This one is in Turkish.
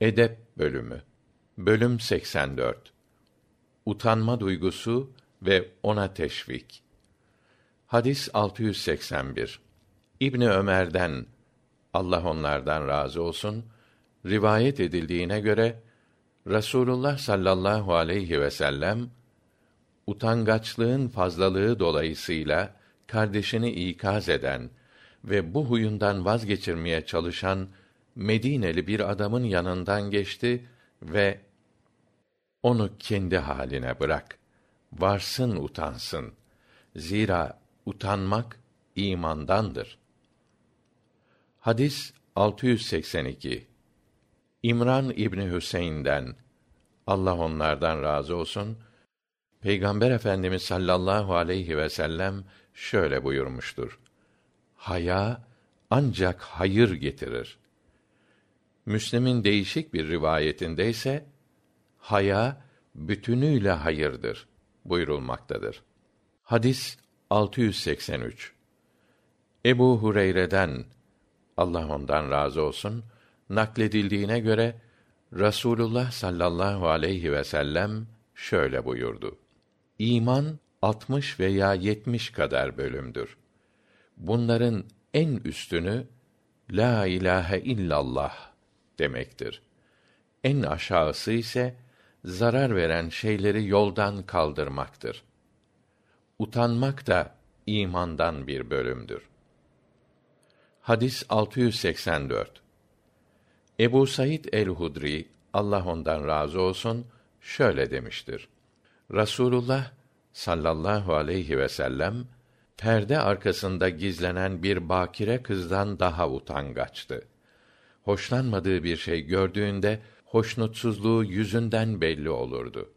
Edep bölümü. Bölüm 84. Utanma duygusu ve ona teşvik. Hadis 681. İbni Ömer'den Allah onlardan razı olsun rivayet edildiğine göre Rasulullah sallallahu aleyhi ve sellem utangaçlığın fazlalığı dolayısıyla kardeşini ikaz eden ve bu huyundan vazgeçirmeye çalışan Medineli bir adamın yanından geçti ve onu kendi haline bırak. Varsın utansın. Zira utanmak imandandır. Hadis 682. İmran İbni Hüseyin'den Allah onlardan razı olsun. Peygamber Efendimiz sallallahu aleyhi ve sellem şöyle buyurmuştur. Haya ancak hayır getirir. Müslim'in değişik bir rivayetinde ise haya bütünüyle hayırdır buyurulmaktadır. Hadis 683. Ebu Hureyre'den Allah ondan razı olsun nakledildiğine göre Rasulullah sallallahu aleyhi ve sellem şöyle buyurdu. İman 60 veya 70 kadar bölümdür. Bunların en üstünü la ilahe illallah demektir. En aşağısı ise zarar veren şeyleri yoldan kaldırmaktır. Utanmak da imandan bir bölümdür. Hadis 684. Ebu Said el-Hudri Allah ondan razı olsun şöyle demiştir. Rasulullah sallallahu aleyhi ve sellem perde arkasında gizlenen bir bakire kızdan daha utangaçtı hoşlanmadığı bir şey gördüğünde hoşnutsuzluğu yüzünden belli olurdu.